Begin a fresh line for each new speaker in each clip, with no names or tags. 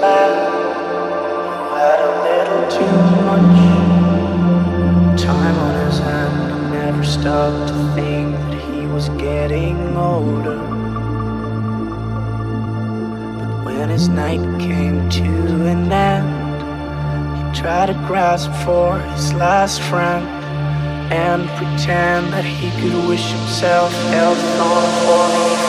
man had a little too much time on his hand. He never stopped to think that he was getting older. But when his night came to an end, he tried to grasp for his last friend and pretend that he could wish himself health on for me.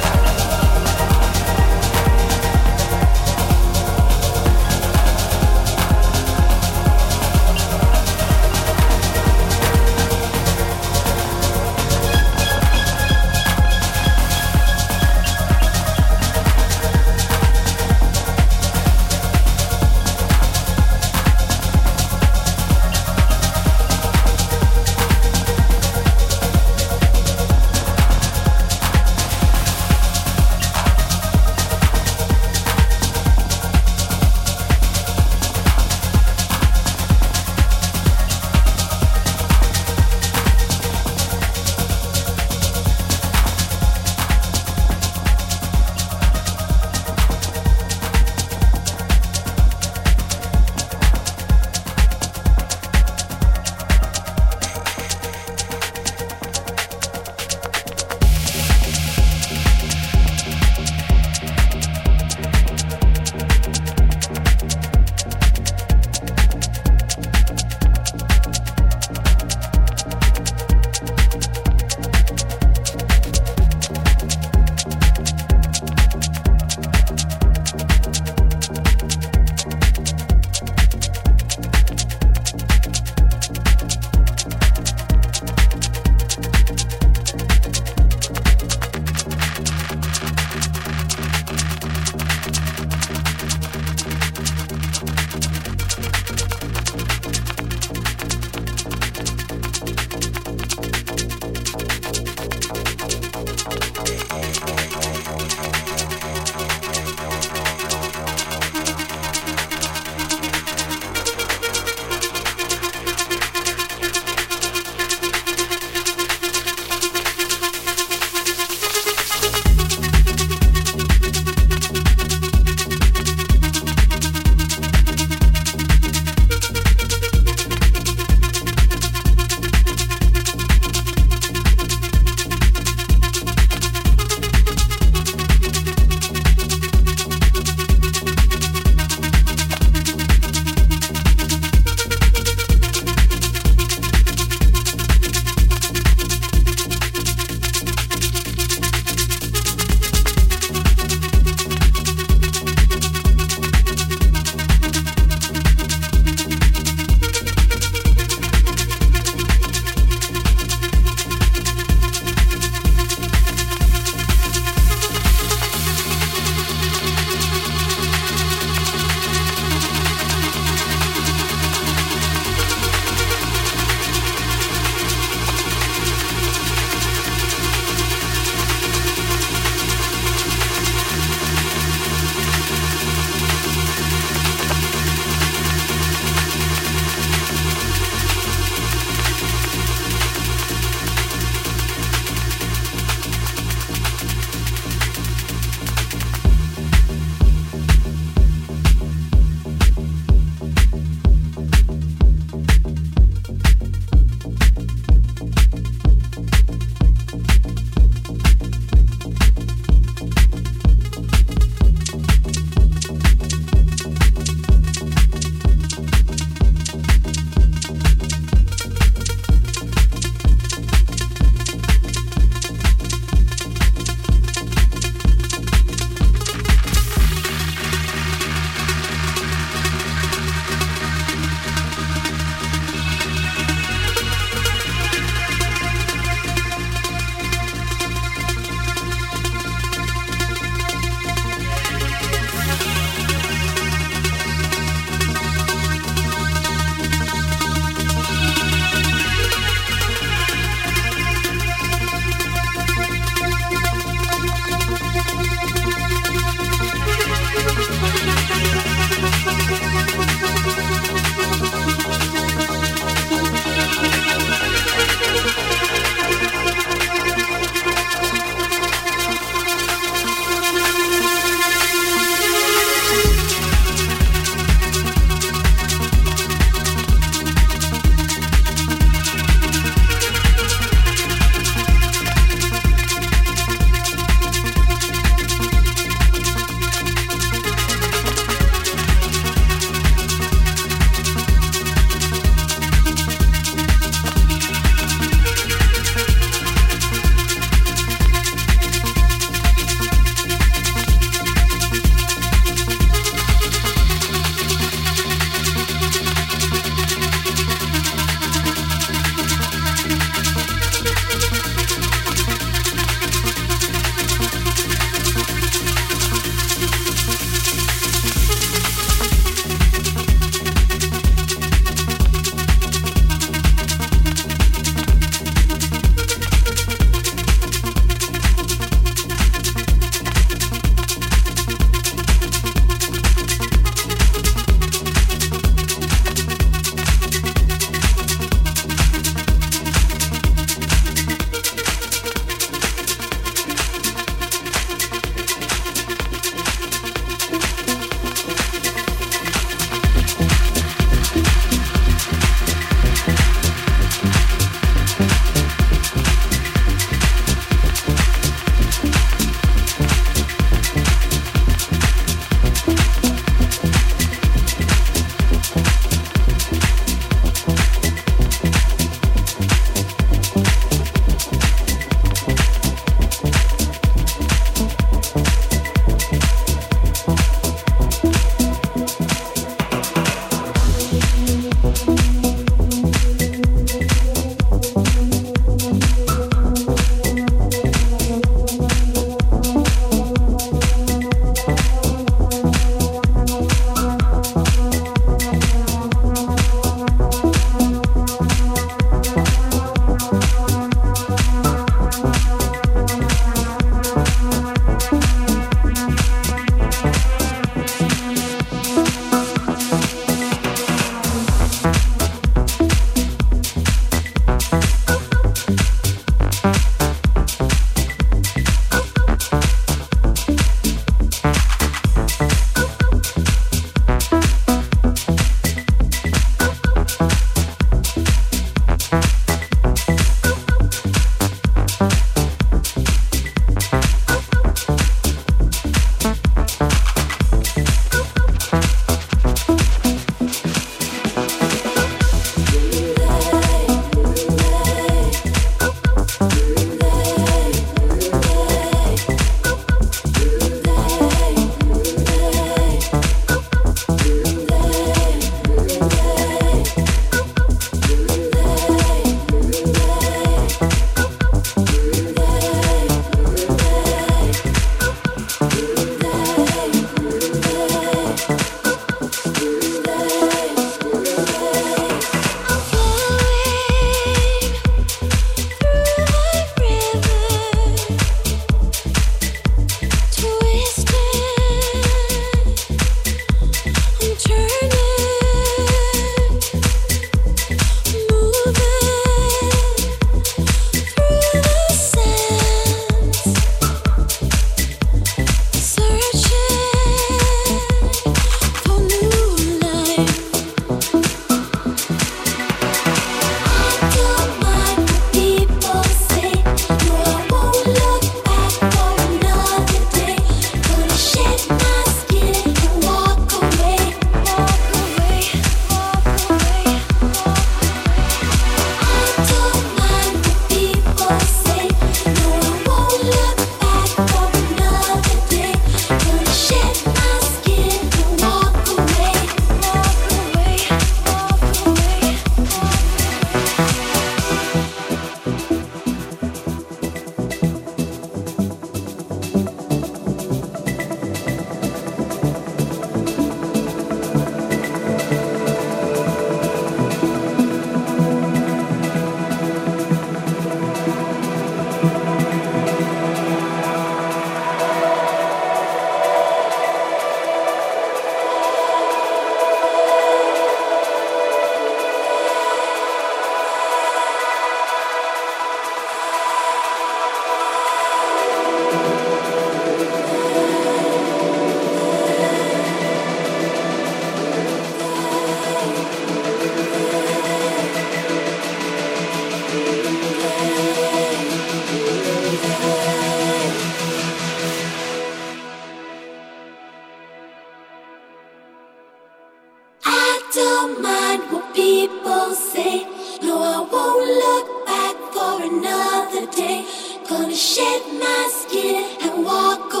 another day.
Gonna shed my skin and walk away.